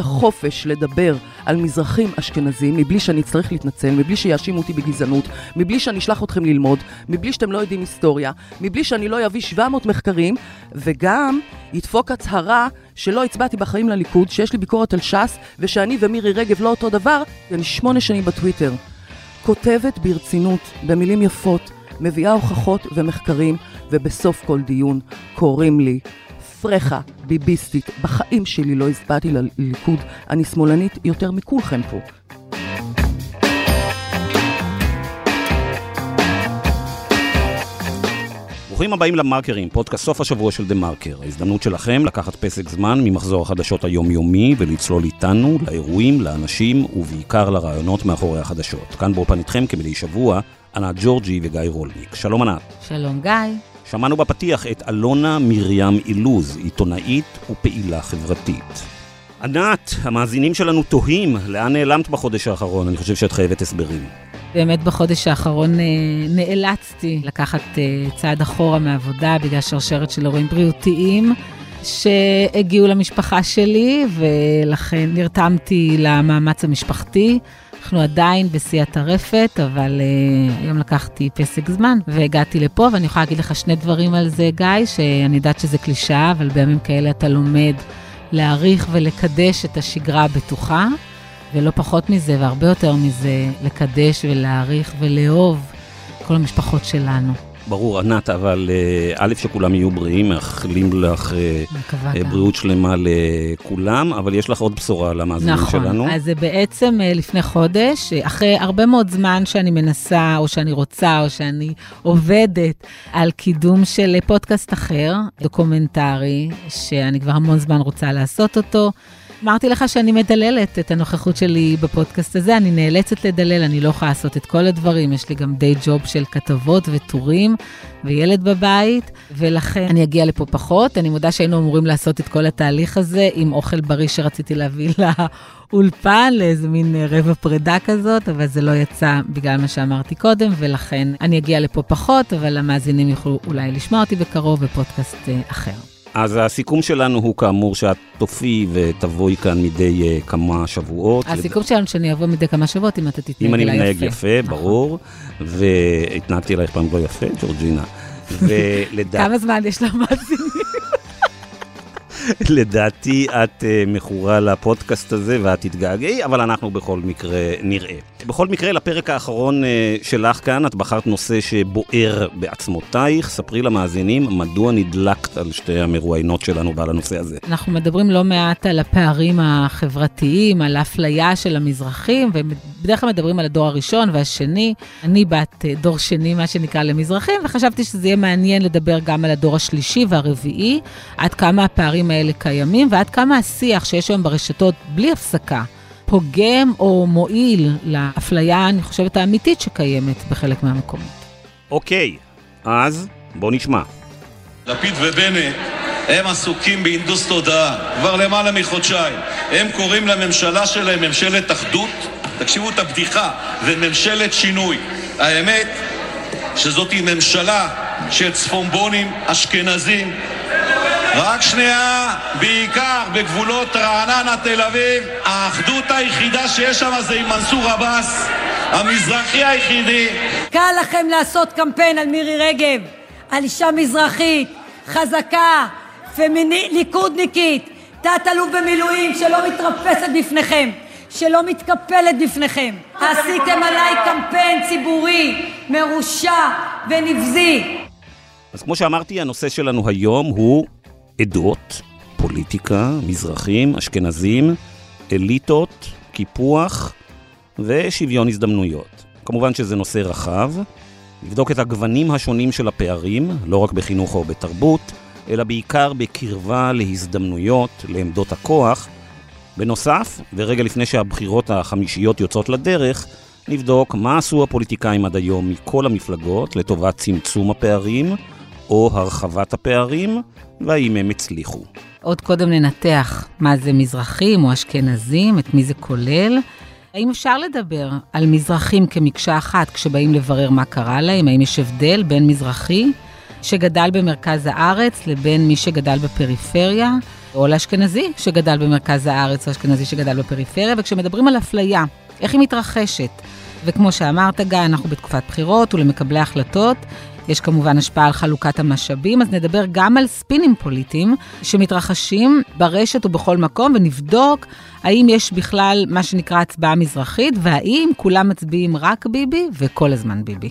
החופש לדבר על מזרחים אשכנזים, מבלי שאני אצטרך להתנצל, מבלי שיאשימו אותי בגזענות, מבלי שאני אשלח אתכם ללמוד, מבלי שאתם לא יודעים היסטוריה, מבלי שאני לא אביא 700 מחקרים, וגם ידפוק הצהרה שלא הצבעתי בחיים לליכוד, שיש לי ביקורת על ש"ס, ושאני ומירי רגב לא אותו דבר, אני שמונה שנים בטוויטר. כותבת ברצינות, במילים יפות, מביאה הוכחות ומחקרים, ובסוף כל דיון קוראים לי פרחה ביביסטית. בחיים שלי לא הצבעתי לליכוד, אני שמאלנית יותר מכולכם פה. ברוכים הבאים למרקרים, פודקאסט סוף השבוע של דה מרקר. ההזדמנות שלכם לקחת פסק זמן ממחזור החדשות היומיומי ולצלול איתנו לאירועים, לאנשים ובעיקר לרעיונות מאחורי החדשות. כאן באופן איתכם כמדי שבוע, ענת ג'ורג'י וגיא רולניק. שלום ענת. שלום גיא. שמענו בפתיח את אלונה מרים אילוז, עיתונאית ופעילה חברתית. ענת, המאזינים שלנו תוהים, לאן נעלמת בחודש האחרון? אני חושב שאת חייבת הסברים. באמת בחודש האחרון אה, נאלצתי לקחת אה, צעד אחורה מעבודה בגלל שרשרת של אירועים בריאותיים שהגיעו למשפחה שלי, ולכן נרתמתי למאמץ המשפחתי. אנחנו עדיין בשיא הטרפת, אבל uh, היום לקחתי פסק זמן והגעתי לפה, ואני יכולה להגיד לך שני דברים על זה, גיא, שאני יודעת שזה קלישאה, אבל בימים כאלה אתה לומד להעריך ולקדש את השגרה הבטוחה. ולא פחות מזה, והרבה יותר מזה, לקדש ולהעריך ולאהוב כל המשפחות שלנו. ברור, ענת, אבל אה, א', שכולם יהיו בריאים, מאחלים לך אה, אה, בריאות שלמה לכולם, אבל יש לך עוד בשורה למאזינים נכון, שלנו. נכון, אז זה בעצם לפני חודש, אחרי הרבה מאוד זמן שאני מנסה, או שאני רוצה, או שאני עובדת על קידום של פודקאסט אחר, דוקומנטרי, שאני כבר המון זמן רוצה לעשות אותו. אמרתי לך שאני מדללת את הנוכחות שלי בפודקאסט הזה, אני נאלצת לדלל, אני לא יכולה לעשות את כל הדברים, יש לי גם day job של כתבות וטורים וילד בבית, ולכן אני אגיע לפה פחות. אני מודה שהיינו אמורים לעשות את כל התהליך הזה עם אוכל בריא שרציתי להביא לאולפן, לאיזה מין רבע פרידה כזאת, אבל זה לא יצא בגלל מה שאמרתי קודם, ולכן אני אגיע לפה פחות, אבל המאזינים יוכלו אולי לשמוע אותי בקרוב בפודקאסט אה, אחר. אז הסיכום שלנו הוא כאמור שאת תופיעי ותבואי כאן מדי uh, כמה שבועות. הסיכום לד... שלנו שאני אבוא מדי כמה שבועות אם אתה תתנהג אליי יפה. אם אני מתנהג יפה, נכון. ברור. והתנהגתי אלייך פעם לא יפה, ג'ורג'ינה. ולדע... כמה זמן יש למאזינים? לדעתי את uh, מכורה לפודקאסט הזה ואת תתגעגעי, אבל אנחנו בכל מקרה נראה. בכל מקרה, לפרק האחרון uh, שלך כאן, את בחרת נושא שבוער בעצמותייך. ספרי למאזינים מדוע נדלקת על שתי המרואיינות שלנו ועל הנושא הזה. אנחנו מדברים לא מעט על הפערים החברתיים, על האפליה של המזרחים, ובדרך כלל מדברים על הדור הראשון והשני. אני בת uh, דור שני, מה שנקרא, למזרחים, וחשבתי שזה יהיה מעניין לדבר גם על הדור השלישי והרביעי, עד כמה הפערים האלה קיימים, ועד כמה השיח שיש היום ברשתות בלי הפסקה. פוגם או מועיל לאפליה, אני חושבת, האמיתית שקיימת בחלק מהמקומות. אוקיי, אז בואו נשמע. לפיד ובנט הם עסוקים בהנדוס תודעה כבר למעלה מחודשיים. הם קוראים לממשלה שלהם ממשלת אחדות, תקשיבו את הבדיחה, וממשלת שינוי. האמת שזאת ממשלה של צפונבונים אשכנזים בעיקר בגבולות רעננה, תל אביב, האחדות היחידה שיש שם זה עם מנסור עבאס, המזרחי היחידי. קל לכם לעשות קמפיין על מירי רגב, על אישה מזרחית, חזקה, פמיני, ליכודניקית, תת-אלוף במילואים שלא מתרפסת בפניכם. שלא מתקפלת בפניכם. עשיתם עליי קמפיין ציבורי מרושע ונבזי. אז כמו שאמרתי, הנושא שלנו היום הוא עדות, פוליטיקה, מזרחים, אשכנזים, אליטות, קיפוח ושוויון הזדמנויות. כמובן שזה נושא רחב, לבדוק את הגוונים השונים של הפערים, לא רק בחינוך או בתרבות, אלא בעיקר בקרבה להזדמנויות, לעמדות הכוח. בנוסף, ורגע לפני שהבחירות החמישיות יוצאות לדרך, נבדוק מה עשו הפוליטיקאים עד היום מכל המפלגות לטובת צמצום הפערים או הרחבת הפערים, והאם הם הצליחו. עוד קודם ננתח מה זה מזרחים או אשכנזים, את מי זה כולל. האם אפשר לדבר על מזרחים כמקשה אחת כשבאים לברר מה קרה להם? האם יש הבדל בין מזרחי שגדל במרכז הארץ לבין מי שגדל בפריפריה? או לאשכנזי שגדל במרכז הארץ, או אשכנזי שגדל בפריפריה, וכשמדברים על אפליה, איך היא מתרחשת? וכמו שאמרת, גיא, אנחנו בתקופת בחירות ולמקבלי החלטות. יש כמובן השפעה על חלוקת המשאבים, אז נדבר גם על ספינים פוליטיים שמתרחשים ברשת ובכל מקום, ונבדוק האם יש בכלל מה שנקרא הצבעה מזרחית, והאם כולם מצביעים רק ביבי וכל הזמן ביבי.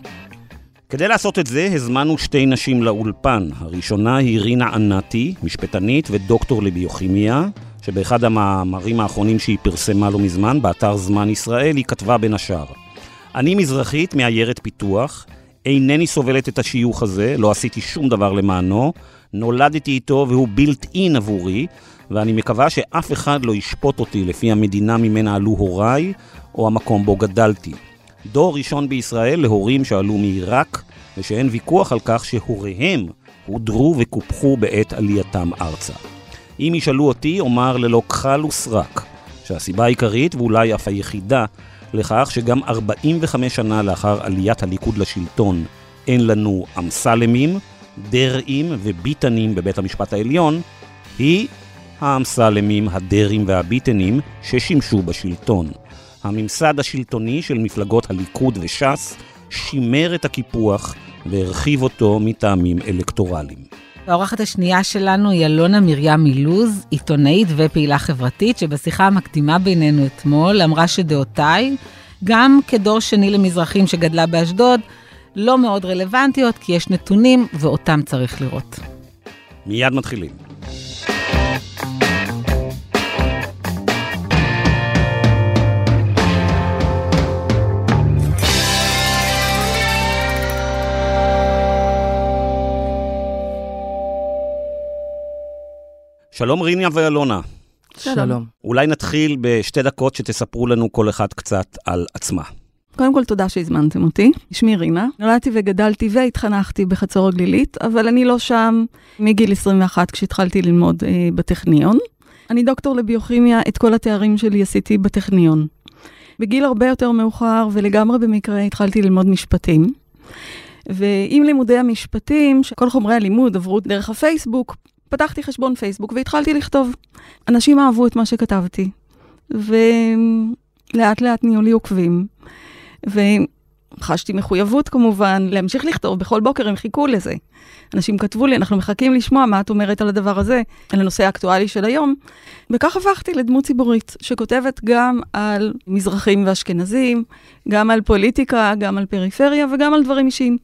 כדי לעשות את זה, הזמנו שתי נשים לאולפן. הראשונה היא רינה ענתי, משפטנית ודוקטור לביוכימיה, שבאחד המאמרים האחרונים שהיא פרסמה לא מזמן, באתר זמן ישראל, היא כתבה בין השאר: אני מזרחית מעיירת פיתוח, אינני סובלת את השיוך הזה, לא עשיתי שום דבר למענו, נולדתי איתו והוא בילט אין עבורי, ואני מקווה שאף אחד לא ישפוט אותי לפי המדינה ממנה עלו הוריי, או המקום בו גדלתי. דור ראשון בישראל להורים שעלו מעיראק, ושאין ויכוח על כך שהוריהם הודרו וקופחו בעת עלייתם ארצה. אם ישאלו אותי, אומר ללא כחל וסרק, שהסיבה העיקרית, ואולי אף היחידה, לכך שגם 45 שנה לאחר עליית הליכוד לשלטון אין לנו אמסלמים, דרעים וביטנים בבית המשפט העליון, היא האמסלמים, הדרעים והביטנים ששימשו בשלטון. הממסד השלטוני של מפלגות הליכוד וש"ס שימר את הקיפוח והרחיב אותו מטעמים אלקטורליים. האורחת השנייה שלנו היא אלונה מרים מילוז, עיתונאית ופעילה חברתית, שבשיחה המקדימה בינינו אתמול אמרה שדעותיי, גם כדור שני למזרחים שגדלה באשדוד, לא מאוד רלוונטיות, כי יש נתונים ואותם צריך לראות. מיד מתחילים. שלום רינה ואלונה. שלום. אולי נתחיל בשתי דקות שתספרו לנו כל אחד קצת על עצמה. קודם כל, תודה שהזמנתם אותי. שמי רינה. נולדתי וגדלתי והתחנכתי בחצור הגלילית, אבל אני לא שם מגיל 21 כשהתחלתי ללמוד אה, בטכניון. אני דוקטור לביוכימיה, את כל התארים שלי עשיתי בטכניון. בגיל הרבה יותר מאוחר ולגמרי במקרה התחלתי ללמוד משפטים. ועם לימודי המשפטים, שכל חומרי הלימוד עברו דרך הפייסבוק, פתחתי חשבון פייסבוק והתחלתי לכתוב. אנשים אהבו את מה שכתבתי, ולאט לאט נהיו לי עוקבים. וחשתי מחויבות כמובן להמשיך לכתוב, בכל בוקר הם חיכו לזה. אנשים כתבו לי, אנחנו מחכים לשמוע מה את אומרת על הדבר הזה, על הנושא האקטואלי של היום. וכך הפכתי לדמות ציבורית, שכותבת גם על מזרחים ואשכנזים, גם על פוליטיקה, גם על פריפריה וגם על דברים אישיים.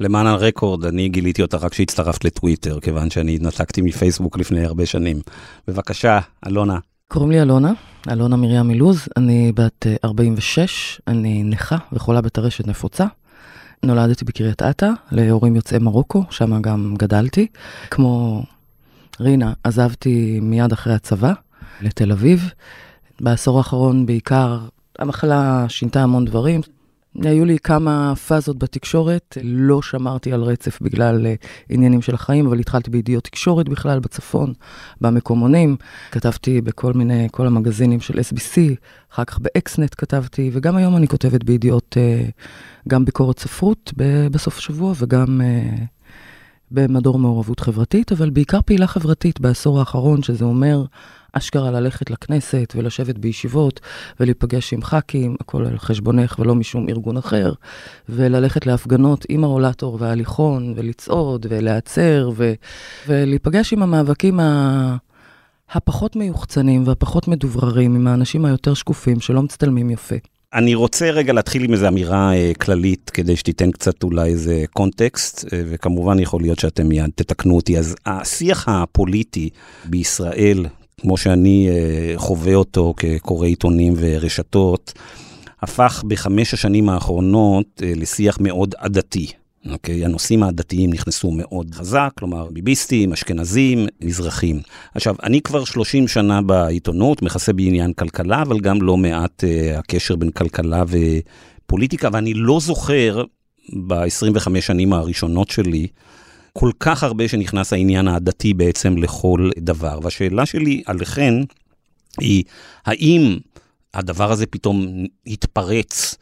למען הרקורד, אני גיליתי אותה רק כשהצטרפת לטוויטר, כיוון שאני התנתקתי מפייסבוק לפני הרבה שנים. בבקשה, אלונה. קוראים לי אלונה, אלונה מרים מילוז, אני בת 46, אני נכה וחולה בטרשת נפוצה. נולדתי בקריית אתא, להורים יוצאי מרוקו, שם גם גדלתי. כמו רינה, עזבתי מיד אחרי הצבא לתל אביב. בעשור האחרון בעיקר המחלה שינתה המון דברים, היו לי כמה פאזות בתקשורת, לא שמרתי על רצף בגלל uh, עניינים של החיים, אבל התחלתי בידיעות תקשורת בכלל בצפון, במקומונים. כתבתי בכל מיני, כל המגזינים של SBC, אחר כך באקסנט כתבתי, וגם היום אני כותבת בידיעות, uh, גם ביקורת ספרות בסוף השבוע וגם uh, במדור מעורבות חברתית, אבל בעיקר פעילה חברתית בעשור האחרון, שזה אומר אשכרה ללכת לכנסת ולשבת בישיבות ולהיפגש עם ח"כים, הכל על חשבונך ולא משום ארגון אחר, וללכת להפגנות עם הרולטור וההליכון ולצעוד ולהיעצר ו- ולהיפגש עם המאבקים ה... הפחות מיוחצנים והפחות מדובררים, עם האנשים היותר שקופים שלא מצטלמים יפה. אני רוצה רגע להתחיל עם איזו אמירה אה, כללית, כדי שתיתן קצת אולי איזה קונטקסט, אה, וכמובן יכול להיות שאתם מיד תתקנו אותי. אז השיח הפוליטי בישראל, כמו שאני אה, חווה אותו כקורא עיתונים ורשתות, הפך בחמש השנים האחרונות אה, לשיח מאוד עדתי. אוקיי? הנושאים העדתיים נכנסו מאוד חזק, כלומר ביביסטים, אשכנזים, מזרחים. עכשיו, אני כבר 30 שנה בעיתונות, מכסה בעניין כלכלה, אבל גם לא מעט uh, הקשר בין כלכלה ופוליטיקה, ואני לא זוכר ב-25 שנים הראשונות שלי, כל כך הרבה שנכנס העניין העדתי בעצם לכל דבר. והשאלה שלי עליכן היא, האם הדבר הזה פתאום התפרץ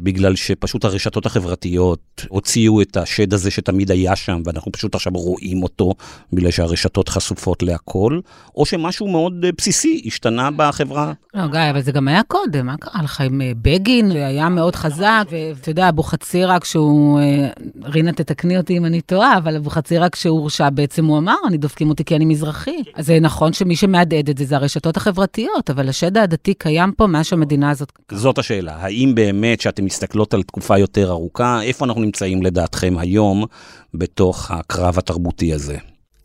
בגלל שפשוט הרשתות החברתיות הוציאו את השד הזה שתמיד היה שם, ואנחנו פשוט עכשיו רואים אותו, בגלל שהרשתות חשופות להכל, או שמשהו מאוד אה, בסיסי השתנה בחברה. לא, גיא, אבל זה גם היה קודם, מה קרה לך עם אה, בגין? היה מאוד חזק, ואתה יודע, אבוחצירא, כשהוא, אה, רינה, תתקני אותי אם אני טועה, אבל אבוחצירא, כשהוא הורשע, בעצם הוא אמר, אני דופקים אותי כי אני מזרחי. אז זה נכון שמי שמהדהד את זה זה הרשתות החברתיות, אבל השד העדתי קיים פה מאז שהמדינה הזאת... זאת השאלה, האם באמת, שאתן מסתכלות על תקופה יותר ארוכה, איפה אנחנו נמצאים לדעתכם היום בתוך הקרב התרבותי הזה?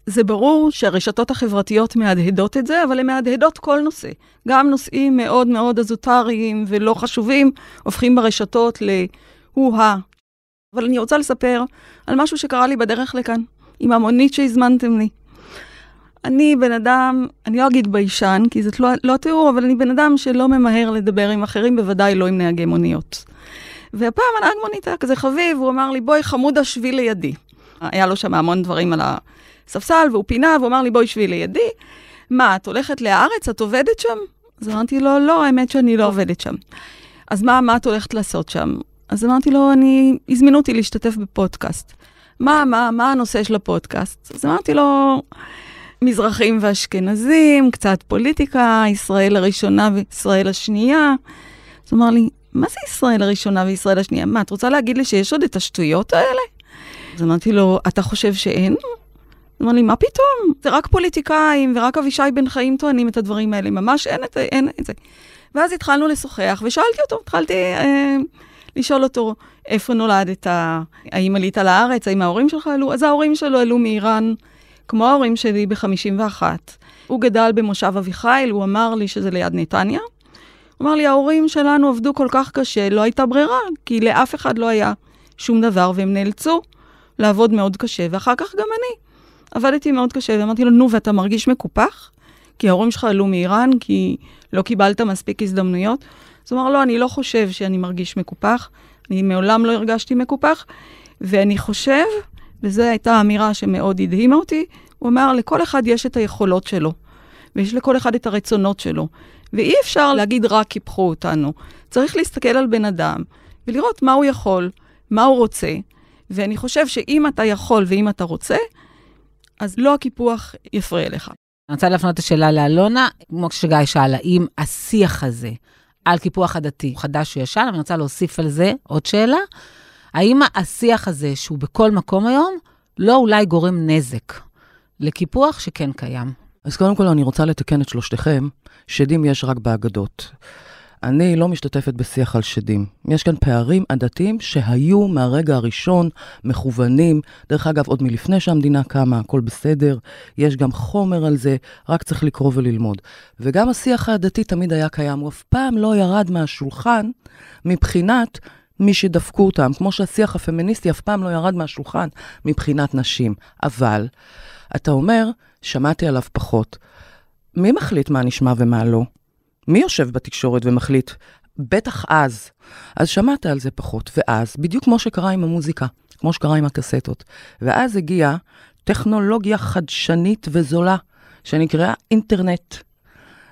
זה ברור שהרשתות החברתיות מהדהדות את זה, אבל הן מהדהדות כל נושא. גם נושאים מאוד מאוד אזוטריים ולא חשובים, הופכים ברשתות להוא-הא. אבל אני רוצה לספר על משהו שקרה לי בדרך לכאן, עם המונית שהזמנתם לי. אני בן אדם, אני לא אגיד ביישן, כי זאת לא, לא תיאור, אבל אני בן אדם שלא ממהר לדבר עם אחרים, בוודאי לא עם נהגי מוניות. והפעם הנהג מונית היה כזה חביב, הוא אמר לי, בואי חמודה שבי לידי. היה לו שם המון דברים על הספסל, והוא פינה, והוא אמר לי, בואי שבי לידי. מה, את הולכת להארץ? את עובדת שם? אז אמרתי לו, לא, האמת שאני לא עובדת שם. אז מה, מה את הולכת לעשות שם? אז אמרתי לו, אני, הזמינו אותי להשתתף בפודקאסט. מה, מה, מה הנושא של הפודקאסט? אז אמרתי לו, מזרחים ואשכנזים, קצת פוליטיקה, ישראל הראשונה וישראל השנייה. אז הוא אמר לי, מה זה ישראל הראשונה וישראל השנייה? מה, את רוצה להגיד לי שיש עוד את השטויות האלה? אז אמרתי לו, אתה חושב שאין? הוא אמר לי, מה פתאום? זה רק פוליטיקאים ורק אבישי בן חיים טוענים את הדברים האלה, ממש אין את, אין את זה. ואז התחלנו לשוחח, ושאלתי אותו, התחלתי אה, לשאול אותו, איפה נולדת? האם עלית לארץ? האם ההורים שלך עלו? אז ההורים שלו עלו מאיראן, כמו ההורים שלי ב-51. הוא גדל במושב אביחיל, הוא אמר לי שזה ליד נתניה. הוא אמר לי, ההורים שלנו עבדו כל כך קשה, לא הייתה ברירה, כי לאף אחד לא היה שום דבר, והם נאלצו לעבוד מאוד קשה, ואחר כך גם אני. עבדתי מאוד קשה, ואמרתי לו, נו, ואתה מרגיש מקופח? כי ההורים שלך עלו מאיראן, כי לא קיבלת מספיק הזדמנויות? אז הוא אמר, לא, אני לא חושב שאני מרגיש מקופח, אני מעולם לא הרגשתי מקופח, ואני חושב, וזו הייתה אמירה שמאוד הדהימה אותי, הוא אמר, לכל אחד יש את היכולות שלו, ויש לכל אחד את הרצונות שלו, ואי אפשר להגיד רק קיפחו אותנו. צריך להסתכל על בן אדם ולראות מה הוא יכול, מה הוא רוצה, ואני חושב שאם אתה יכול ואם אתה רוצה, אז לא הקיפוח יפריע לך. אני רוצה להפנות את השאלה לאלונה, כמו שגיא שאל, האם השיח הזה על קיפוח עדתי הוא חדש או ישן, אבל אני רוצה להוסיף על זה עוד שאלה. האם השיח הזה, שהוא בכל מקום היום, לא אולי גורם נזק לקיפוח שכן קיים? אז קודם כל אני רוצה לתקן את שלושתכם, שדים יש רק באגדות. אני לא משתתפת בשיח על שדים. יש כאן פערים עדתיים שהיו מהרגע הראשון מכוונים. דרך אגב, עוד מלפני שהמדינה קמה, הכל בסדר. יש גם חומר על זה, רק צריך לקרוא וללמוד. וגם השיח העדתי תמיד היה קיים, הוא אף פעם לא ירד מהשולחן מבחינת מי שדפקו אותם, כמו שהשיח הפמיניסטי אף פעם לא ירד מהשולחן מבחינת נשים. אבל, אתה אומר, שמעתי עליו פחות. מי מחליט מה נשמע ומה לא? מי יושב בתקשורת ומחליט? בטח אז. אז שמעת על זה פחות, ואז, בדיוק כמו שקרה עם המוזיקה, כמו שקרה עם הקסטות. ואז הגיעה טכנולוגיה חדשנית וזולה, שנקראה אינטרנט,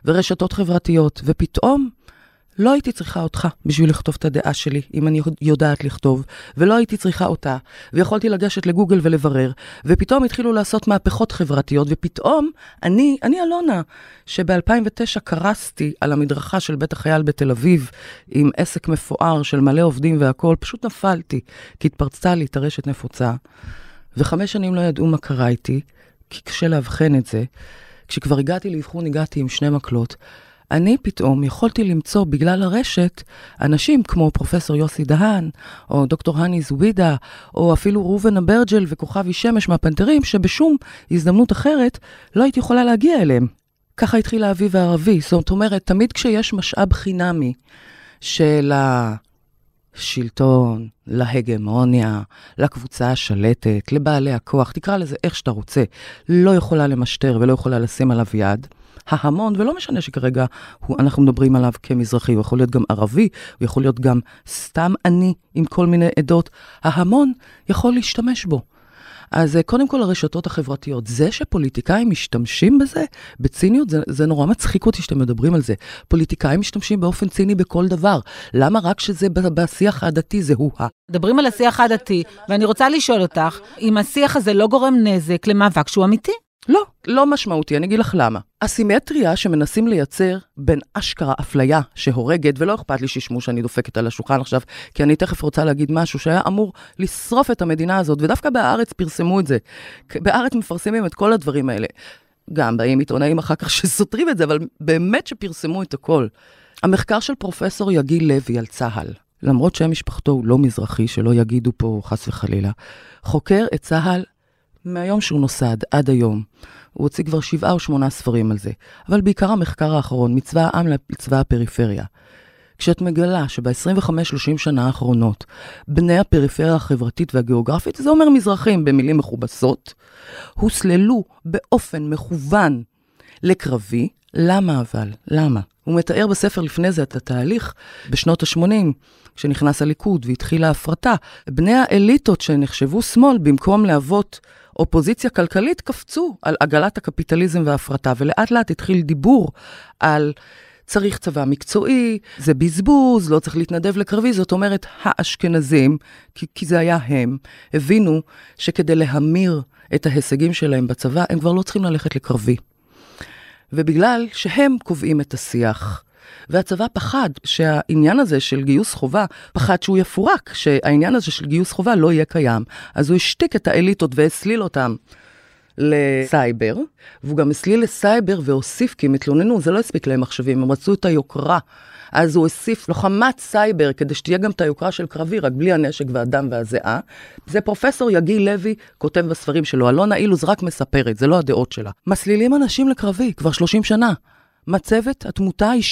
ורשתות חברתיות, ופתאום לא הייתי צריכה אותך בשביל לכתוב את הדעה שלי, אם אני יודעת לכתוב, ולא הייתי צריכה אותה, ויכולתי לגשת לגוגל ולברר, ופתאום התחילו לעשות מהפכות חברתיות, ופתאום אני, אני אלונה, שב-2009 קרסתי על המדרכה של בית החייל בתל אביב, עם עסק מפואר של מלא עובדים והכול, פשוט נפלתי, כי התפרצה לי טרשת נפוצה, וחמש שנים לא ידעו מה קרה איתי, כי קשה לאבחן את זה. כשכבר הגעתי לאבחון, הגעתי עם שני מקלות. אני פתאום יכולתי למצוא בגלל הרשת אנשים כמו פרופסור יוסי דהן, או דוקטור הני זווידה, או אפילו ראובן אברג'ל וכוכבי שמש מהפנתרים, שבשום הזדמנות אחרת לא הייתי יכולה להגיע אליהם. ככה התחיל האביב הערבי. זאת אומרת, תמיד כשיש משאב חינמי של השלטון, להגמוניה, לקבוצה השלטת, לבעלי הכוח, תקרא לזה איך שאתה רוצה, לא יכולה למשטר ולא יכולה לשים עליו יד. ההמון, ולא משנה שכרגע הוא, אנחנו מדברים עליו כמזרחי, הוא יכול להיות גם ערבי, הוא יכול להיות גם סתם עני עם כל מיני עדות, ההמון יכול להשתמש בו. אז אה, קודם כל הרשתות החברתיות. זה שפוליטיקאים משתמשים בזה, בציניות, זה, זה נורא מצחיק אותי שאתם מדברים על זה. פוליטיקאים משתמשים באופן ציני בכל דבר. למה רק שזה בשיח העדתי זה הוא-ה? מדברים על השיח העדתי, ואני רוצה לשאול אותך, אם השיח הזה לא גורם נזק למאבק שהוא אמיתי? לא, לא משמעותי, אני אגיד לך למה. הסימטריה שמנסים לייצר בין אשכרה אפליה שהורגת, ולא אכפת לי שישמעו שאני דופקת על השולחן עכשיו, כי אני תכף רוצה להגיד משהו שהיה אמור לשרוף את המדינה הזאת, ודווקא בהארץ פרסמו את זה. בארץ מפרסמים את כל הדברים האלה. גם באים עיתונאים אחר כך שסותרים את זה, אבל באמת שפרסמו את הכל. המחקר של פרופסור יגיל לוי על צה"ל, למרות שם משפחתו הוא לא מזרחי, שלא יגידו פה חס וחלילה, חוקר את צה"ל מהיום שהוא נוסד עד היום. הוא הוציא כבר שבעה או שמונה ספרים על זה, אבל בעיקר המחקר האחרון, מצבא העם לצבא הפריפריה. כשאת מגלה שב-25-30 שנה האחרונות, בני הפריפריה החברתית והגיאוגרפית, זה אומר מזרחים במילים מכובסות, הוסללו באופן מכוון לקרבי. למה אבל? למה? הוא מתאר בספר לפני זה את התהליך בשנות ה-80, כשנכנס הליכוד והתחילה ההפרטה. בני האליטות שנחשבו שמאל, במקום להוות אופוזיציה כלכלית, קפצו על עגלת הקפיטליזם וההפרטה, ולאט לאט התחיל דיבור על צריך צבא מקצועי, זה בזבוז, לא צריך להתנדב לקרבי. זאת אומרת, האשכנזים, כי, כי זה היה הם, הבינו שכדי להמיר את ההישגים שלהם בצבא, הם כבר לא צריכים ללכת לקרבי. ובגלל שהם קובעים את השיח, והצבא פחד שהעניין הזה של גיוס חובה, פחד שהוא יפורק, שהעניין הזה של גיוס חובה לא יהיה קיים. אז הוא השתיק את האליטות והסליל אותם לסייבר, והוא גם הסליל לסייבר והוסיף, כי הם התלוננו, זה לא הספיק להם מחשבים, הם רצו את היוקרה. אז הוא הוסיף לוחמת סייבר כדי שתהיה גם את היוקרה של קרבי, רק בלי הנשק והדם והזיעה. זה פרופסור יגיל לוי כותב בספרים שלו. אלונה אילוז רק מספרת, זה לא הדעות שלה. מסלילים אנשים לקרבי כבר 30 שנה. מצבת התמותה היא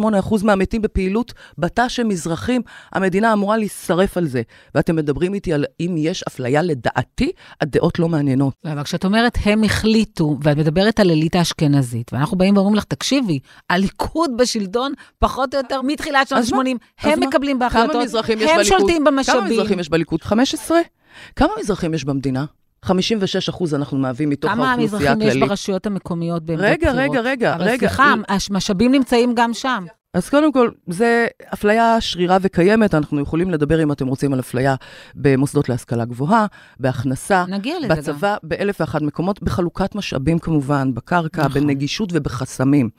78% מהמתים בפעילות בתא של מזרחים. המדינה אמורה להישרף על זה. ואתם מדברים איתי על אם יש אפליה לדעתי, הדעות לא מעניינות. לא, אבל כשאת אומרת הם החליטו, ואת מדברת על אליטה אשכנזית, ואנחנו באים ואומרים לך, תקשיבי, הליכוד בשלטון פחות או יותר מתחילת שנות ה-80, הם מה? מקבלים בהחלטות, הם? שולטים במשאבים. כמה מזרחים יש בליכוד? 15? כמה מזרחים יש במדינה? 56 אחוז אנחנו מהווים מתוך כמה האוכלוסייה המזרחים יש הכללית. ברשויות המקומיות בעמדות רגע, בחירות? רגע, רגע, אבל רגע. סליחה, המשאבים נמצאים גם שם. אז קודם כל, זה אפליה שרירה וקיימת, אנחנו יכולים לדבר, אם אתם רוצים, על אפליה במוסדות להשכלה גבוהה, בהכנסה, לזה גם. בצבא, באלף ואחת מקומות, בחלוקת משאבים כמובן, בקרקע, נכון. בנגישות ובחסמים.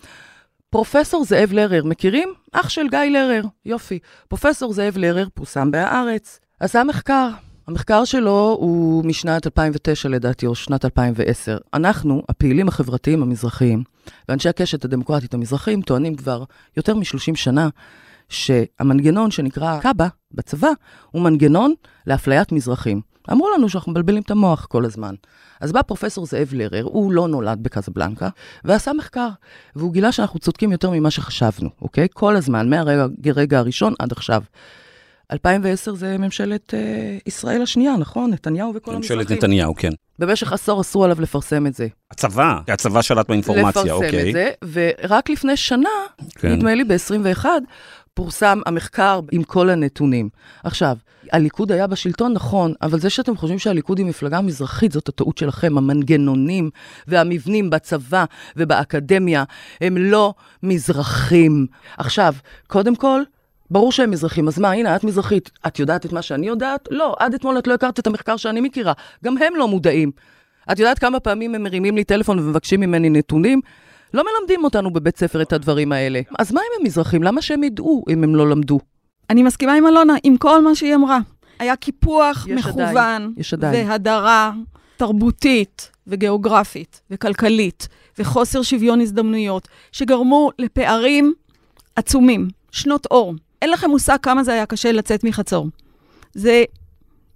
פרופסור זאב לרר, מכירים? אח של גיא לרר, יופי. פרופסור זאב לרר פורסם בהארץ, עשה מחקר. המחקר שלו הוא משנת 2009 לדעתי, או שנת 2010. אנחנו, הפעילים החברתיים המזרחיים, ואנשי הקשת הדמוקרטית המזרחים, טוענים כבר יותר מ-30 שנה שהמנגנון שנקרא קאבה בצבא, הוא מנגנון לאפליית מזרחים. אמרו לנו שאנחנו מבלבלים את המוח כל הזמן. אז בא פרופסור זאב לרר, הוא לא נולד בקזבלנקה, ועשה מחקר, והוא גילה שאנחנו צודקים יותר ממה שחשבנו, אוקיי? כל הזמן, מהרגע הראשון עד עכשיו. 2010 זה ממשלת אה, ישראל השנייה, נכון? נתניהו וכל המזרחים. ממשלת נתניהו, כן. במשך עשור אסרו עליו לפרסם את זה. הצבא, הצבא שלט באינפורמציה, לפרסם אוקיי. את זה, ורק לפני שנה, כן. נדמה לי ב-21, פורסם המחקר עם כל הנתונים. עכשיו, הליכוד היה בשלטון, נכון, אבל זה שאתם חושבים שהליכוד היא מפלגה מזרחית, זאת הטעות שלכם. המנגנונים והמבנים בצבא ובאקדמיה הם לא מזרחים. עכשיו, קודם כל, ברור שהם מזרחים, אז מה, הנה, את מזרחית. את יודעת את מה שאני יודעת? לא, עד אתמול את לא הכרת את המחקר שאני מכירה. גם הם לא מודעים. את יודעת כמה פעמים הם מרימים לי טלפון ומבקשים ממני נתונים? לא מלמדים אותנו בבית ספר את הדברים האלה. אז מה אם הם מזרחים? למה שהם ידעו אם הם לא למדו? אני מסכימה עם אלונה, עם כל מה שהיא אמרה. היה קיפוח מכוון, עדיין, יש עדיין. והדרה תרבותית וגיאוגרפית וכלכלית, וחוסר שוויון הזדמנויות, שגרמו לפערים עצומים, שנות אור. אין לכם מושג כמה זה היה קשה לצאת מחצור. זה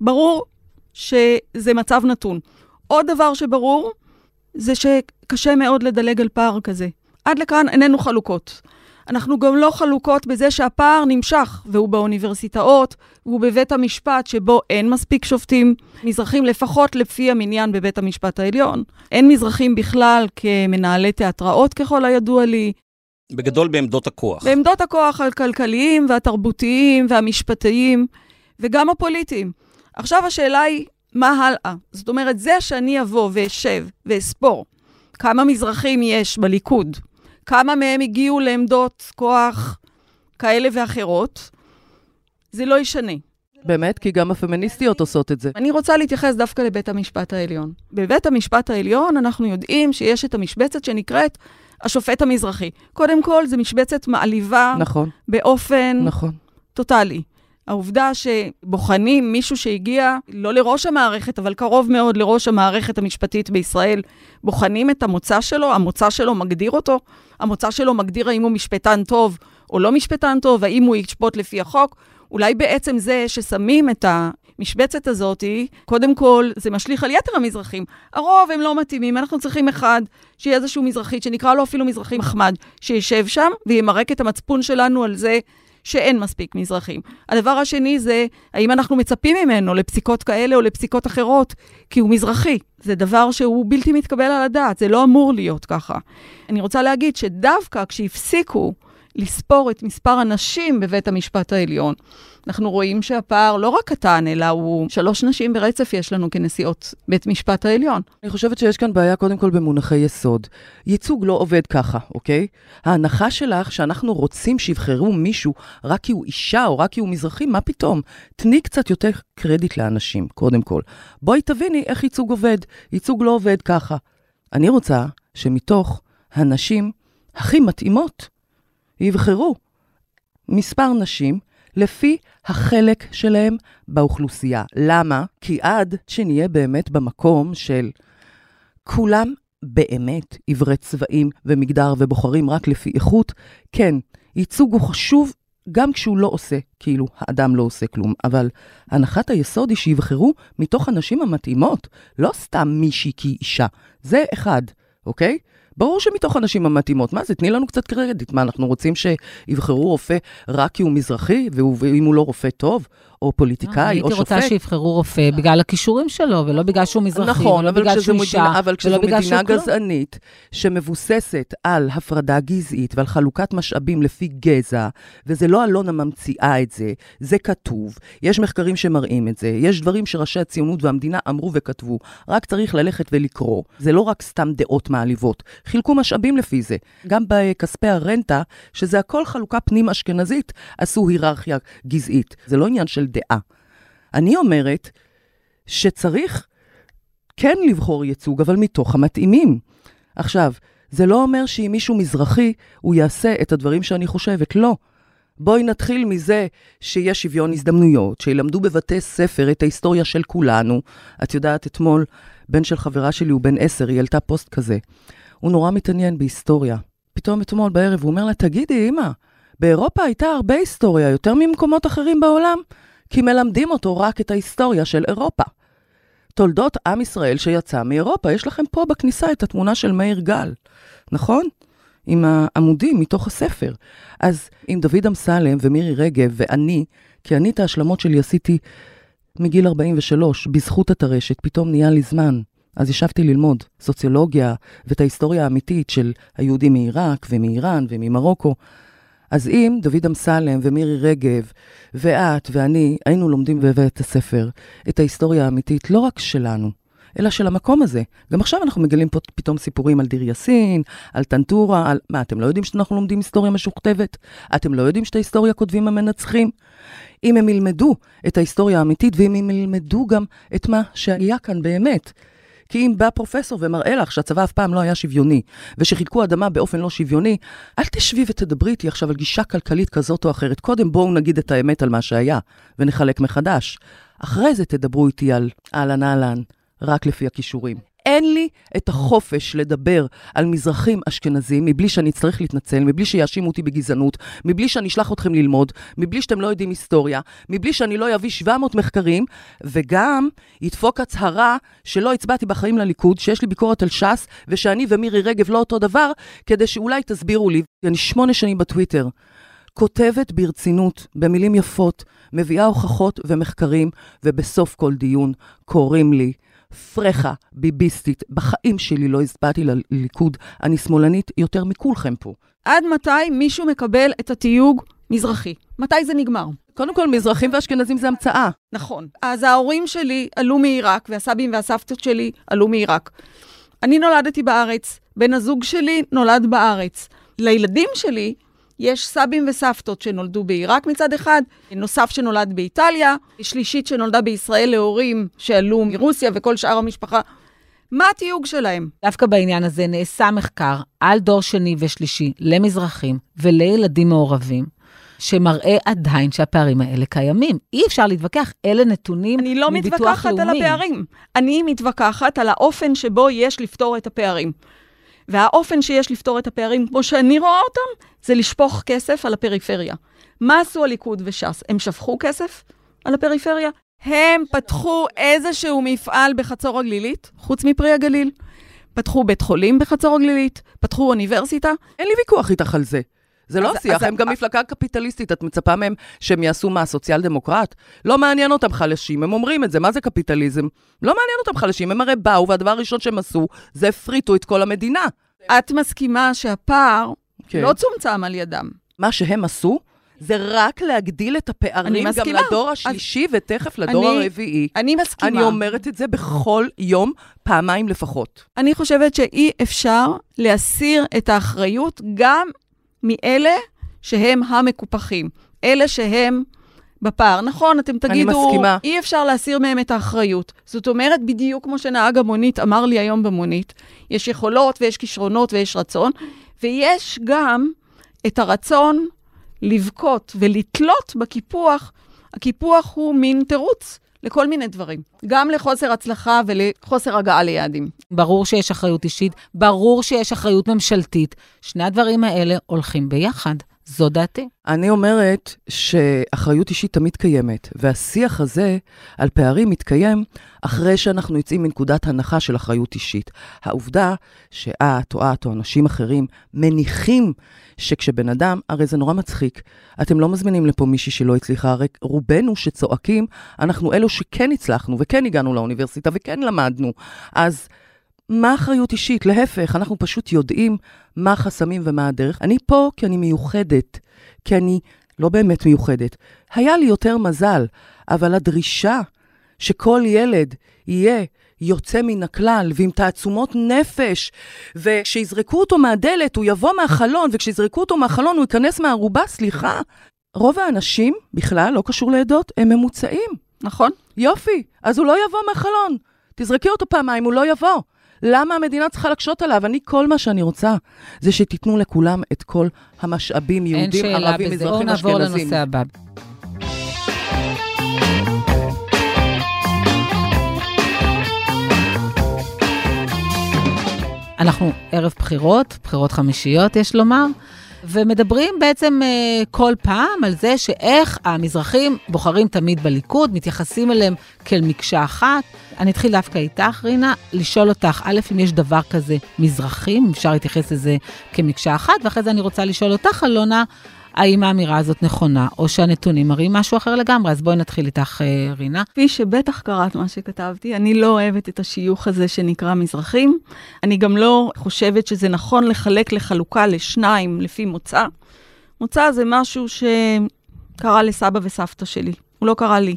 ברור שזה מצב נתון. עוד דבר שברור, זה שקשה מאוד לדלג על פער כזה. עד לכאן איננו חלוקות. אנחנו גם לא חלוקות בזה שהפער נמשך, והוא באוניברסיטאות, והוא בבית המשפט, שבו אין מספיק שופטים מזרחים, לפחות לפי המניין בבית המשפט העליון. אין מזרחים בכלל כמנהלי תיאטראות, ככל הידוע לי. בגדול בעמדות הכוח. בעמדות הכוח הכלכליים והתרבותיים והמשפטיים, וגם הפוליטיים. עכשיו השאלה היא, מה הלאה? זאת אומרת, זה שאני אבוא ואשב ואספור כמה מזרחים יש בליכוד, כמה מהם הגיעו לעמדות כוח כאלה ואחרות, זה לא ישנה. באמת? כי גם הפמיניסטיות עושות את זה. אני רוצה להתייחס דווקא לבית המשפט העליון. בבית המשפט העליון אנחנו יודעים שיש את המשבצת שנקראת השופט המזרחי. קודם כל, זו משבצת מעליבה נכון, באופן נכון. טוטאלי. העובדה שבוחנים מישהו שהגיע לא לראש המערכת, אבל קרוב מאוד לראש המערכת המשפטית בישראל, בוחנים את המוצא שלו, המוצא שלו מגדיר אותו, המוצא שלו מגדיר האם הוא משפטן טוב או לא משפטן טוב, האם הוא ישפוט לפי החוק. אולי בעצם זה ששמים את המשבצת הזאת, קודם כל, זה משליך על יתר המזרחים. הרוב הם לא מתאימים, אנחנו צריכים אחד, שיהיה איזשהו מזרחית, שנקרא לו אפילו מזרחי מחמד, שישב שם וימרק את המצפון שלנו על זה שאין מספיק מזרחים. הדבר השני זה, האם אנחנו מצפים ממנו לפסיקות כאלה או לפסיקות אחרות, כי הוא מזרחי. זה דבר שהוא בלתי מתקבל על הדעת, זה לא אמור להיות ככה. אני רוצה להגיד שדווקא כשהפסיקו לספור את מספר הנשים בבית המשפט העליון, אנחנו רואים שהפער לא רק קטן, אלא הוא שלוש נשים ברצף יש לנו כנשיאות בית משפט העליון. אני חושבת שיש כאן בעיה קודם כל במונחי יסוד. ייצוג לא עובד ככה, אוקיי? ההנחה שלך שאנחנו רוצים שיבחרו מישהו רק כי הוא אישה או רק כי הוא מזרחי, מה פתאום? תני קצת יותר קרדיט לאנשים, קודם כל. בואי תביני איך ייצוג עובד. ייצוג לא עובד ככה. אני רוצה שמתוך הנשים הכי מתאימות יבחרו מספר נשים לפי החלק שלהם באוכלוסייה. למה? כי עד שנהיה באמת במקום של כולם באמת עיוורי צבעים ומגדר ובוחרים רק לפי איכות, כן, ייצוג הוא חשוב גם כשהוא לא עושה, כאילו האדם לא עושה כלום, אבל הנחת היסוד היא שיבחרו מתוך הנשים המתאימות, לא סתם מישהי כי אישה. זה אחד, אוקיי? ברור שמתוך הנשים המתאימות. מה זה, תני לנו קצת קרדיט. מה, אנחנו רוצים שיבחרו רופא רק כי הוא מזרחי, ואם הוא לא רופא טוב, או פוליטיקאי, או שופט? הייתי רוצה שיבחרו רופא בגלל הכישורים שלו, ולא בגלל שהוא מזרחי, נכון, ולא בגלל שהוא אישה, מדינה, אבל כשזו מדינה מדינה גזענית, שמבוססת על הפרדה גזעית ועל חלוקת משאבים לפי גזע, וזה לא אלונה ממציאה את זה, זה כתוב, יש מחקרים שמראים את זה, יש דברים שראשי הציונות והמדינה אמרו וכתבו, רק צריך ללכת ולקרוא. זה לא רק סתם דעות מעליבות, חילקו משאבים לפי זה. גם בכספי הרנטה, שזה הכל חלוקה פנים-אשכנזית, עשו היררכיה גזעית. זה לא עניין של דעה. אני אומרת שצריך כן לבחור ייצוג, אבל מתוך המתאימים. עכשיו, זה לא אומר שאם מישהו מזרחי, הוא יעשה את הדברים שאני חושבת. לא. בואי נתחיל מזה שיש שוויון הזדמנויות, שילמדו בבתי ספר את ההיסטוריה של כולנו. את יודעת, אתמול, בן של חברה שלי הוא בן עשר, היא העלתה פוסט כזה. הוא נורא מתעניין בהיסטוריה. פתאום אתמול בערב הוא אומר לה, תגידי, אמא, באירופה הייתה הרבה היסטוריה, יותר ממקומות אחרים בעולם, כי מלמדים אותו רק את ההיסטוריה של אירופה. תולדות עם ישראל שיצא מאירופה, יש לכם פה בכניסה את התמונה של מאיר גל, נכון? עם העמודים מתוך הספר. אז עם דוד אמסלם ומירי רגב ואני, כי אני את ההשלמות שלי עשיתי מגיל 43, בזכות הטרשת, פתאום נהיה לי זמן. אז ישבתי ללמוד סוציולוגיה ואת ההיסטוריה האמיתית של היהודים מעיראק ומאיראן וממרוקו. אז אם דוד אמסלם ומירי רגב ואת ואני היינו לומדים בבית הספר את ההיסטוריה האמיתית, לא רק שלנו, אלא של המקום הזה. גם עכשיו אנחנו מגלים פה פתאום סיפורים על דיר יאסין, על טנטורה, על... מה, אתם לא יודעים שאנחנו לומדים היסטוריה משוכתבת? אתם לא יודעים שאת ההיסטוריה כותבים המנצחים? אם הם ילמדו את ההיסטוריה האמיתית, ואם הם ילמדו גם את מה שהיה כאן באמת. כי אם בא פרופסור ומראה לך שהצבא אף פעם לא היה שוויוני, ושחילקו אדמה באופן לא שוויוני, אל תשבי ותדברי איתי עכשיו על גישה כלכלית כזאת או אחרת. קודם בואו נגיד את האמת על מה שהיה, ונחלק מחדש. אחרי זה תדברו איתי על אהלן אהלן, רק לפי הכישורים. אין לי את החופש לדבר על מזרחים אשכנזים מבלי שאני אצטרך להתנצל, מבלי שיאשימו אותי בגזענות, מבלי שאני אשלח אתכם ללמוד, מבלי שאתם לא יודעים היסטוריה, מבלי שאני לא אביא 700 מחקרים, וגם ידפוק הצהרה שלא הצבעתי בחיים לליכוד, שיש לי ביקורת על ש"ס, ושאני ומירי רגב לא אותו דבר, כדי שאולי תסבירו לי. אני שמונה שנים בטוויטר. כותבת ברצינות, במילים יפות, מביאה הוכחות ומחקרים, ובסוף כל דיון קוראים לי פרחה, ביביסטית. בחיים שלי לא הצבעתי לליכוד. אני שמאלנית יותר מכולכם פה. עד מתי מישהו מקבל את התיוג מזרחי? מתי זה נגמר? קודם כל, מזרחים ואשכנזים זה המצאה. נכון. אז ההורים שלי עלו מעיראק, והסבים והסבתות שלי עלו מעיראק. אני נולדתי בארץ, בן הזוג שלי נולד בארץ. לילדים שלי יש סבים וסבתות שנולדו בעיראק מצד אחד, נוסף שנולד באיטליה, שלישית שנולדה בישראל להורים שעלו מרוסיה וכל שאר המשפחה. מה התיוג שלהם? דווקא בעניין הזה נעשה מחקר על דור שני ושלישי למזרחים ולילדים מעורבים, שמראה עדיין שהפערים האלה קיימים. אי אפשר להתווכח, אלה נתונים אני לא מביטוח מתווכחת לאומי. על הפערים. אני מתווכחת על האופן שבו יש לפתור את הפערים. והאופן שיש לפתור את הפערים, כמו שאני רואה אותם, זה לשפוך כסף על הפריפריה. מה עשו הליכוד וש"ס? הם שפכו כסף על הפריפריה? הם פתחו איזשהו מפעל בחצור הגלילית, חוץ מפרי הגליל. פתחו בית חולים בחצור הגלילית, פתחו אוניברסיטה. אין לי ויכוח איתך על זה. זה לא השיח, הם גם מפלגה קפיטליסטית, את מצפה מהם שהם יעשו מה, סוציאל דמוקרט? לא מעניין אותם חלשים, הם אומרים את זה, מה זה קפיטליזם? לא מעניין אותם חלשים, הם הרי באו, והדבר הראשון שהם עשו, זה הפריטו את כל המדינה. את מסכימה שהפער כן. לא צומצם על ידם. מה שהם עשו, זה רק להגדיל את הפערים גם. לדור השלישי ותכף לדור אני- הרביעי. אני מסכימה. אני אומרת את זה בכל יום, פעמיים לפחות. אני חושבת שאי אפשר להסיר את האחריות גם מאלה שהם המקופחים, אלה שהם בפער. נכון, אתם תגידו, מסכימה. אי אפשר להסיר מהם את האחריות. זאת אומרת, בדיוק כמו שנהג המונית אמר לי היום במונית, יש יכולות ויש כישרונות ויש רצון, ויש גם את הרצון לבכות ולתלות בקיפוח. הקיפוח הוא מין תירוץ לכל מיני דברים, גם לחוסר הצלחה ולחוסר הגעה ליעדים. ברור שיש אחריות אישית, ברור שיש אחריות ממשלתית. שני הדברים האלה הולכים ביחד. זו דעתי. אני אומרת שאחריות אישית תמיד קיימת, והשיח הזה על פערים מתקיים אחרי שאנחנו יוצאים מנקודת הנחה של אחריות אישית. העובדה שאת או את או אנשים אחרים מניחים שכשבן אדם, הרי זה נורא מצחיק, אתם לא מזמינים לפה מישהי שלא הצליחה, הרי רובנו שצועקים, אנחנו אלו שכן הצלחנו וכן הגענו לאוניברסיטה וכן למדנו. אז מה אחריות אישית? להפך, אנחנו פשוט יודעים מה החסמים ומה הדרך. אני פה כי אני מיוחדת, כי אני לא באמת מיוחדת. היה לי יותר מזל, אבל הדרישה שכל ילד יהיה יוצא מן הכלל ועם תעצומות נפש, וכשיזרקו אותו מהדלת הוא יבוא מהחלון, וכשיזרקו אותו מהחלון הוא ייכנס מהערובה, סליחה. רוב האנשים, בכלל, לא קשור לעדות, הם ממוצעים. נכון? יופי, אז הוא לא יבוא מהחלון. תזרקי אותו פעמיים, הוא לא יבוא. למה המדינה צריכה להקשות עליו? אני, כל מה שאני רוצה זה שתיתנו לכולם את כל המשאבים, אין יהודים, שאלה ערבים, בזה. בואו מזרחים, נעבור אשכנזים. לנושא הבא. אנחנו ערב בחירות, בחירות חמישיות, יש לומר, ומדברים בעצם uh, כל פעם על זה שאיך המזרחים בוחרים תמיד בליכוד, מתייחסים אליהם כאל מקשה אחת. אני אתחיל דווקא איתך, רינה, לשאול אותך, א', אם יש דבר כזה מזרחים, אפשר להתייחס לזה כמקשה אחת, ואחרי זה אני רוצה לשאול אותך, אלונה, האם האמירה הזאת נכונה, או שהנתונים מראים משהו אחר לגמרי? אז בואי נתחיל איתך, אה, רינה. כפי שבטח קראת מה שכתבתי, אני לא אוהבת את השיוך הזה שנקרא מזרחים. אני גם לא חושבת שזה נכון לחלק לחלוקה לשניים לפי מוצא. מוצא זה משהו שקרה לסבא וסבתא שלי, הוא לא קרה לי.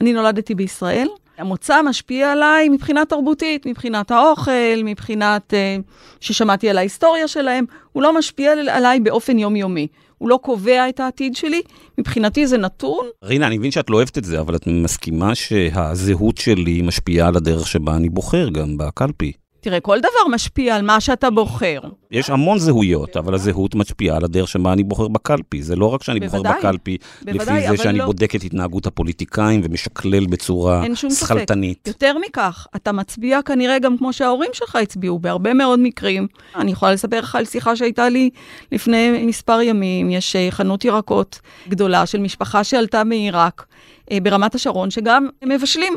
אני נולדתי בישראל, המוצא משפיע עליי מבחינה תרבותית, מבחינת האוכל, מבחינת uh, ששמעתי על ההיסטוריה שלהם, הוא לא משפיע עליי באופן יומיומי. הוא לא קובע את העתיד שלי, מבחינתי זה נתון. רינה, אני מבין שאת לא אוהבת את זה, אבל את מסכימה שהזהות שלי משפיעה על הדרך שבה אני בוחר גם בקלפי. תראה, כל דבר משפיע על מה שאתה בוחר. יש המון זהויות, אבל הזהות משפיעה על הדרך שבה אני בוחר בקלפי. זה לא רק שאני בוחר בוודאי, בקלפי, בוודאי, לפי זה שאני לא- בודק את התנהגות הפוליטיקאים ומשקלל בצורה. שכלתנית. יותר מכך, אתה מצביע כנראה גם כמו שההורים שלך הצביעו, בהרבה מאוד מקרים. אני יכולה לספר לך על שיחה שהייתה לי לפני מספר ימים. יש אה, חנות ירקות גדולה של משפחה שעלתה מעיראק אה, ברמת השרון, שגם מבשלים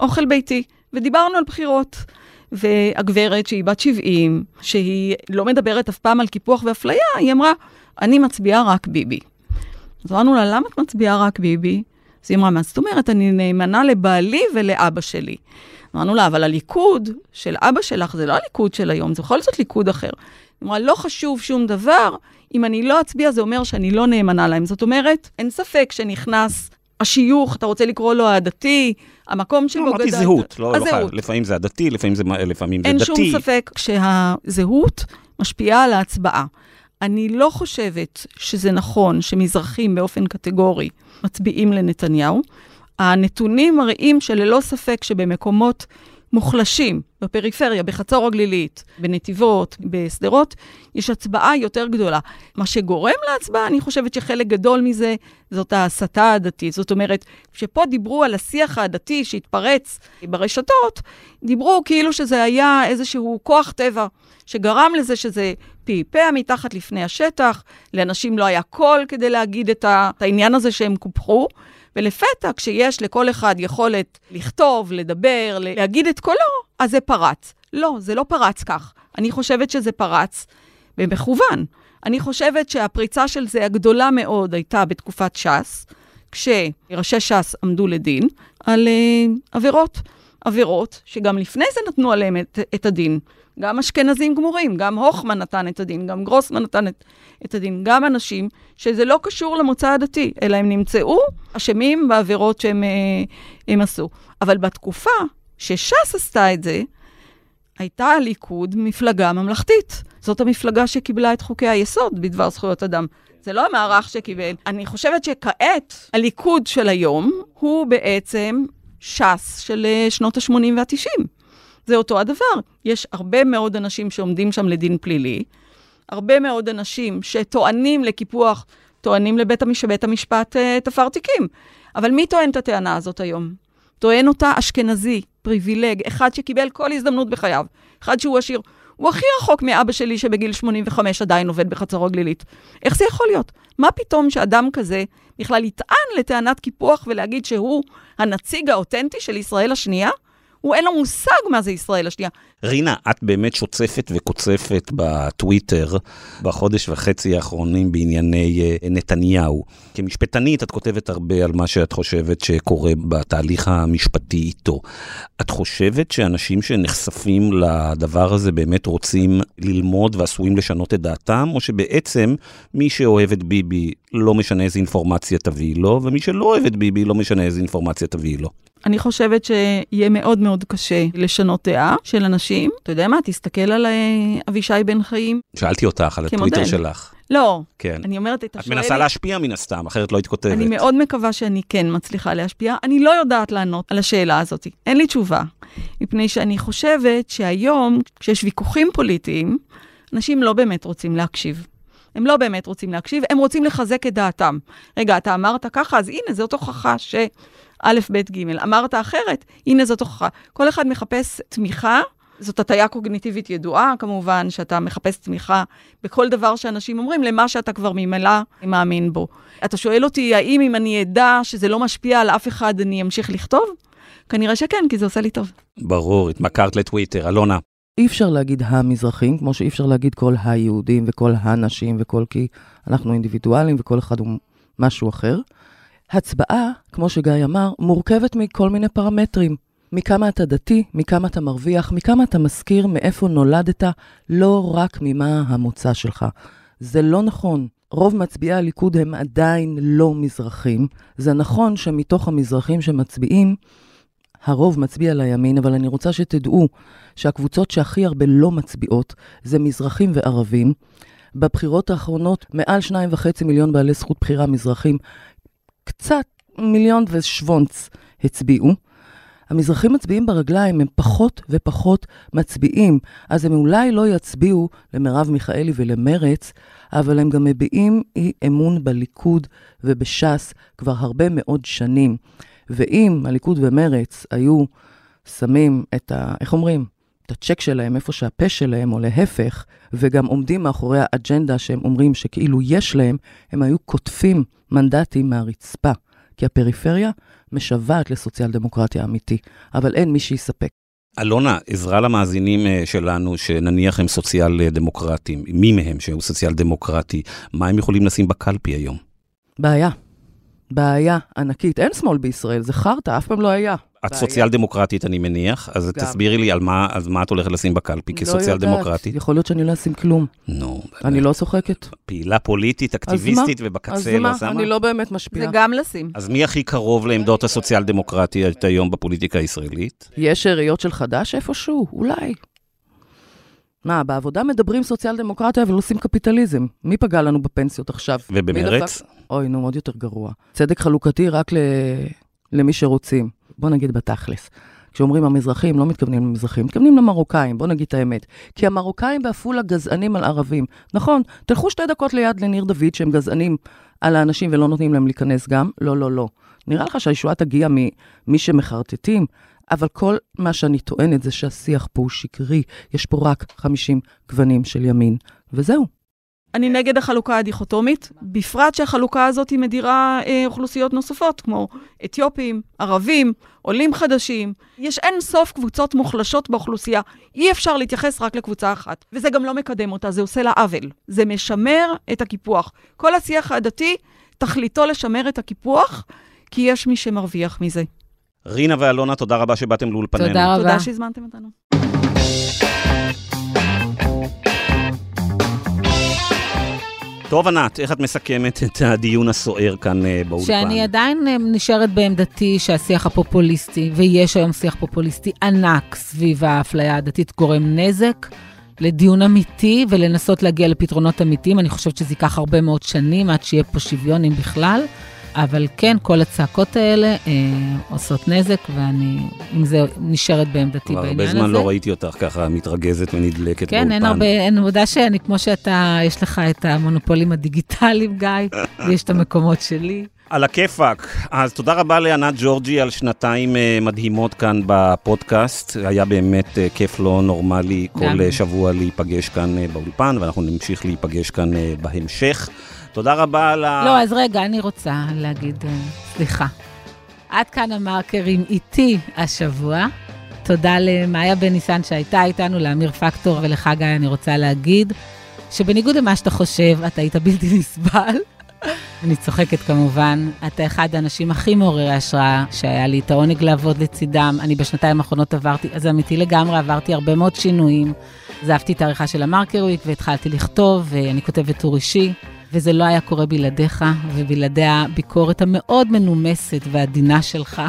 אוכל ביתי, ודיברנו על בחירות. והגברת, שהיא בת 70, שהיא לא מדברת אף פעם על קיפוח ואפליה, היא אמרה, אני מצביעה רק ביבי. אז אמרנו לה, למה את מצביעה רק ביבי? אז היא אמרה, מה זאת אומרת? אני נאמנה לבעלי ולאבא שלי. אמרנו לה, אבל הליכוד של אבא שלך זה לא הליכוד של היום, זה בכל זאת ליכוד אחר. היא אמרה, לא חשוב שום דבר, אם אני לא אצביע, זה אומר שאני לא נאמנה להם. זאת אומרת, אין ספק שנכנס השיוך, אתה רוצה לקרוא לו הדתי, המקום שבו לא, גדלת. אמרתי זהות, לא, לא. חייב. לפעמים זה הדתי, לפעמים זה, לפעמים זה אין דתי. שום ספק שהזהות משפיעה על ההצבעה. אני לא חושבת שזה נכון שמזרחים באופן קטגורי מצביעים לנתניהו. הנתונים מראים שללא ספק שבמקומות מוחלשים, בפריפריה, בחצור הגלילית, בנתיבות, בשדרות, יש הצבעה יותר גדולה. מה שגורם להצבעה, אני חושבת שחלק גדול מזה זאת ההסתה הדתית. זאת אומרת, כשפה דיברו על השיח הדתי שהתפרץ ברשתות, דיברו כאילו שזה היה איזשהו כוח טבע שגרם לזה שזה פעפע מתחת לפני השטח, לאנשים לא היה קול כדי להגיד את העניין הזה שהם קופחו. ולפתע, כשיש לכל אחד יכולת לכתוב, לדבר, להגיד את קולו, אז זה פרץ. לא, זה לא פרץ כך. אני חושבת שזה פרץ במכוון. אני חושבת שהפריצה של זה הגדולה מאוד הייתה בתקופת ש"ס, כשראשי ש"ס עמדו לדין על uh, עבירות. עבירות שגם לפני זה נתנו עליהן את, את הדין. גם אשכנזים גמורים, גם הוכמן נתן את הדין, גם גרוסמן נתן את, את הדין, גם אנשים שזה לא קשור למוצא הדתי, אלא הם נמצאו אשמים בעבירות שהם הם עשו. אבל בתקופה שש"ס עשתה את זה, הייתה הליכוד מפלגה ממלכתית. זאת המפלגה שקיבלה את חוקי היסוד בדבר זכויות אדם. זה לא המערך שקיבל. אני חושבת שכעת הליכוד של היום הוא בעצם ש"ס של שנות ה-80 וה-90. זה אותו הדבר. יש הרבה מאוד אנשים שעומדים שם לדין פלילי, הרבה מאוד אנשים שטוענים לקיפוח, טוענים לבית המש... המשפט uh, תפר תיקים. אבל מי טוען את הטענה הזאת היום? טוען אותה אשכנזי, פריבילג, אחד שקיבל כל הזדמנות בחייו, אחד שהוא עשיר. הוא הכי רחוק מאבא שלי שבגיל 85 עדיין עובד בחצור הגלילית. איך זה יכול להיות? מה פתאום שאדם כזה בכלל יטען לטענת קיפוח ולהגיד שהוא הנציג האותנטי של ישראל השנייה? הוא אין לו מושג מה זה ישראל השנייה. רינה, את באמת שוצפת וקוצפת בטוויטר בחודש וחצי האחרונים בענייני uh, נתניהו. כמשפטנית, את כותבת הרבה על מה שאת חושבת שקורה בתהליך המשפטי איתו. את חושבת שאנשים שנחשפים לדבר הזה באמת רוצים ללמוד ועשויים לשנות את דעתם, או שבעצם מי שאוהב את ביבי לא משנה איזה אינפורמציה תביא לו, ומי שלא אוהב את ביבי לא משנה איזה אינפורמציה תביא לו? אני חושבת שיהיה מאוד מאוד קשה לשנות דעה של אנשים. אתה יודע מה, תסתכל על אבישי בן חיים. שאלתי אותך על הטוויטר שלך. לא, כן. אני אומרת, אתה את שואל... מנסה להשפיע מן הסתם, אחרת לא היית כותבת. אני מאוד מקווה שאני כן מצליחה להשפיע. אני לא יודעת לענות על השאלה הזאת. אין לי תשובה. מפני שאני חושבת שהיום, כשיש ויכוחים פוליטיים, אנשים לא באמת רוצים להקשיב. הם לא באמת רוצים להקשיב, הם רוצים לחזק את דעתם. רגע, אתה אמרת ככה, אז הנה, זאת הוכחה ש... א', ב', ג', אמרת אחרת, הנה זאת הוכחה. כל אחד מחפש תמיכה, זאת הטיה קוגניטיבית ידועה, כמובן, שאתה מחפש תמיכה בכל דבר שאנשים אומרים, למה שאתה כבר ממילא מאמין בו. אתה שואל אותי, האם אם אני אדע שזה לא משפיע על אף אחד, אני אמשיך לכתוב? כנראה שכן, כי זה עושה לי טוב. ברור, התמכרת לטוויטר. אלונה. אי אפשר להגיד המזרחים, כמו שאי אפשר להגיד כל היהודים וכל הנשים וכל כי אנחנו אינדיבידואלים וכל אחד הוא משהו אחר. הצבעה, כמו שגיא אמר, מורכבת מכל מיני פרמטרים. מכמה אתה דתי, מכמה אתה מרוויח, מכמה אתה מזכיר מאיפה נולדת, לא רק ממה המוצא שלך. זה לא נכון. רוב מצביעי הליכוד הם עדיין לא מזרחים. זה נכון שמתוך המזרחים שמצביעים, הרוב מצביע לימין, אבל אני רוצה שתדעו שהקבוצות שהכי הרבה לא מצביעות זה מזרחים וערבים. בבחירות האחרונות, מעל שניים וחצי מיליון בעלי זכות בחירה מזרחים קצת מיליון ושוונץ הצביעו. המזרחים מצביעים ברגליים, הם פחות ופחות מצביעים. אז הם אולי לא יצביעו למרב מיכאלי ולמרץ, אבל הם גם מביעים אי אמון בליכוד ובש"ס כבר הרבה מאוד שנים. ואם הליכוד ומרץ היו שמים את ה... איך אומרים? הצ'ק שלהם איפה שהפה שלהם, או להפך, וגם עומדים מאחורי האג'נדה שהם אומרים שכאילו יש להם, הם היו קוטפים מנדטים מהרצפה. כי הפריפריה משוועת לסוציאל דמוקרטיה אמיתי, אבל אין מי שיספק. אלונה, עזרה למאזינים שלנו, שנניח הם סוציאל דמוקרטים, מי מהם שהוא סוציאל דמוקרטי, מה הם יכולים לשים בקלפי היום? בעיה. בעיה ענקית. אין שמאל בישראל, זה חרטא, אף פעם לא היה. את. סוציאל דמוקרטית, אני מניח, אז גם. תסבירי לי על מה, אז מה את הולכת לשים בקלפי לא כסוציאל יודעת, דמוקרטית. יכול להיות שאני לא אשים כלום. נו, אני לא צוחקת. פעילה פוליטית, אקטיביסטית, אז ובקצה מה? לא שמה? אני לא באמת זה משפיעה. גם לשים. אז מי הכי קרוב לעמדות הסוציאל דמוקרטיות היום בפוליטיקה הישראלית? יש שאריות של חד"ש איפשהו? אולי. מה, בעבודה מדברים סוציאל דמוקרטיה אבל עושים קפיטליזם. מי פגע לנו בפנסיות עכשיו? ובמרץ? דפק? אוי, נו, עוד יותר גרוע. צדק חלוקתי רק ל... למי שרוצים. בוא נגיד בתכלס. כשאומרים המזרחים, לא מתכוונים למזרחים, מתכוונים למרוקאים, בוא נגיד את האמת. כי המרוקאים בעפולה גזענים על ערבים. נכון, תלכו שתי דקות ליד לניר דוד שהם גזענים על האנשים ולא נותנים להם להיכנס גם? לא, לא, לא. נראה לך שהישועה תגיע ממי שמחרטטים? אבל כל מה שאני טוענת זה שהשיח פה הוא שקרי. יש פה רק 50 גוונים של ימין, וזהו. אני נגד החלוקה הדיכוטומית, בפרט שהחלוקה הזאת היא מדירה אה, אוכלוסיות נוספות, כמו אתיופים, ערבים, עולים חדשים. יש אין סוף קבוצות מוחלשות באוכלוסייה. אי אפשר להתייחס רק לקבוצה אחת. וזה גם לא מקדם אותה, זה עושה לה עוול. זה משמר את הקיפוח. כל השיח הדתי, תכליתו לשמר את הקיפוח, כי יש מי שמרוויח מזה. רינה ואלונה, תודה רבה שבאתם לאולפנינו. תודה רבה. תודה שהזמנתם אותנו. טוב, ענת, איך את מסכמת את הדיון הסוער כאן אה, באולפן? שאני עדיין אה, נשארת בעמדתי שהשיח הפופוליסטי, ויש היום שיח פופוליסטי ענק סביב האפליה הדתית, גורם נזק לדיון אמיתי ולנסות להגיע לפתרונות אמיתיים. אני חושבת שזה ייקח הרבה מאוד שנים עד שיהיה פה שוויון, אם בכלל. אבל כן, כל הצעקות האלה אה, עושות נזק, ואני עם זה נשארת בעמדתי כבר בעניין הזה. הרבה זמן לא ראיתי אותך ככה מתרגזת ונדלקת באולפן. כן, אין הרבה, אין עבודה שאני, כמו שאתה, יש לך את המונופולים הדיגיטליים, גיא, ויש את המקומות שלי. על הכיפאק. אז תודה רבה לענת ג'ורג'י על שנתיים אה, מדהימות כאן בפודקאסט. היה באמת אה, כיף לא נורמלי כל שבוע להיפגש כאן אה, באולפן, ואנחנו נמשיך להיפגש כאן בהמשך. תודה רבה על ה... לא, אז רגע, אני רוצה להגיד, אה, סליחה. עד כאן המרקרים איתי השבוע. תודה למאיה בן ניסן שהייתה איתנו, לאמיר פקטור ולך, גיא, אני רוצה להגיד שבניגוד למה שאתה חושב, אתה היית בלתי נסבל. אני צוחקת כמובן. אתה אחד האנשים הכי מעוררי השראה שהיה לי את העונג לעבוד לצידם. אני בשנתיים האחרונות עברתי, אז אמיתי לגמרי, עברתי הרבה מאוד שינויים. עזבתי את העריכה של המרקר וויק והתחלתי לכתוב, ואני כותבת טור אישי. וזה לא היה קורה בלעדיך, ובלעדי הביקורת המאוד מנומסת ועדינה שלך.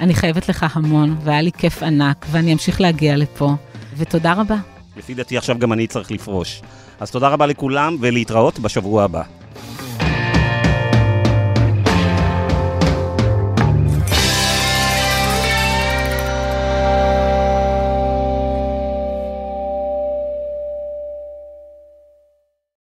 אני חייבת לך המון, והיה לי כיף ענק, ואני אמשיך להגיע לפה. ותודה רבה. לפי דעתי עכשיו גם אני צריך לפרוש. אז תודה רבה לכולם, ולהתראות בשבוע הבא.